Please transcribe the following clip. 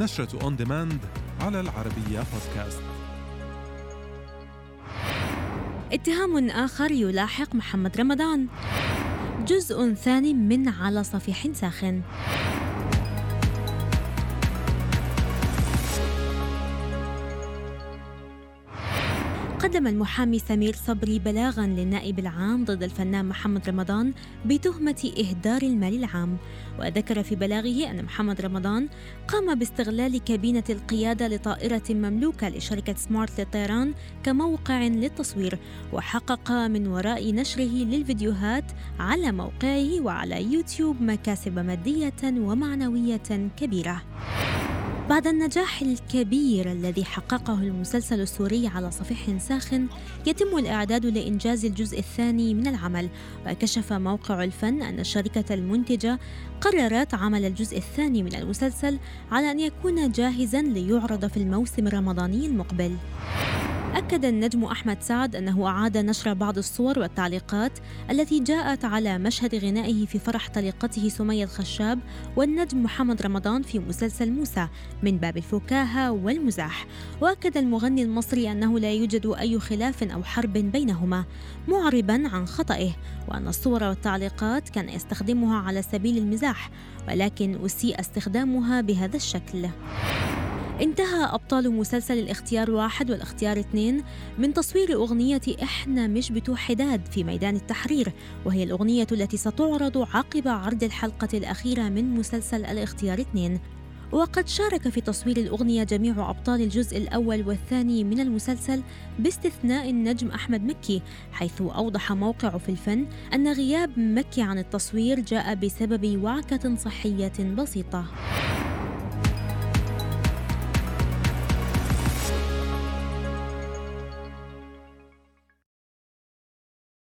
نشرة on demand على العربية بودكاست اتهام آخر يلاحق محمد رمضان. جزء ثاني من على صفيح ساخن. قدم المحامي سمير صبري بلاغا للنائب العام ضد الفنان محمد رمضان بتهمة إهدار المال العام. وذكر في بلاغه أن محمد رمضان قام باستغلال كابينة القيادة لطائرة مملوكة لشركة سمارت للطيران كموقع للتصوير وحقق من وراء نشره للفيديوهات على موقعه وعلى يوتيوب مكاسب مادية ومعنوية كبيرة. بعد النجاح الكبير الذي حققه المسلسل السوري على صفيح ساخن يتم الإعداد لإنجاز الجزء الثاني من العمل. وكشف موقع الفن أن الشركة المنتجة قررت عمل الجزء الثاني من المسلسل على أن يكون جاهزا ليعرض في الموسم الرمضاني المقبل. أكد النجم أحمد سعد أنه أعاد نشر بعض الصور والتعليقات التي جاءت على مشهد غنائه في فرح طليقته سمية الخشاب والنجم محمد رمضان في مسلسل موسى من باب الفكاهة والمزاح. وأكد المغني المصري أنه لا يوجد أي خلاف أو حرب بينهما معربا عن خطئه وأن الصور والتعليقات كان يستخدمها على سبيل المزاح ولكن أسيء استخدامها بهذا الشكل. انتهى أبطال مسلسل الاختيار واحد والاختيار اثنين من تصوير أغنية إحنا مش بتوع حداد في ميدان التحرير وهي الأغنية التي ستعرض عقب عرض الحلقة الأخيرة من مسلسل الاختيار اثنين. وقد شارك في تصوير الأغنية جميع أبطال الجزء الأول والثاني من المسلسل باستثناء النجم أحمد مكي حيث أوضح موقع في الفن أن غياب مكي عن التصوير جاء بسبب وعكة صحية بسيطة.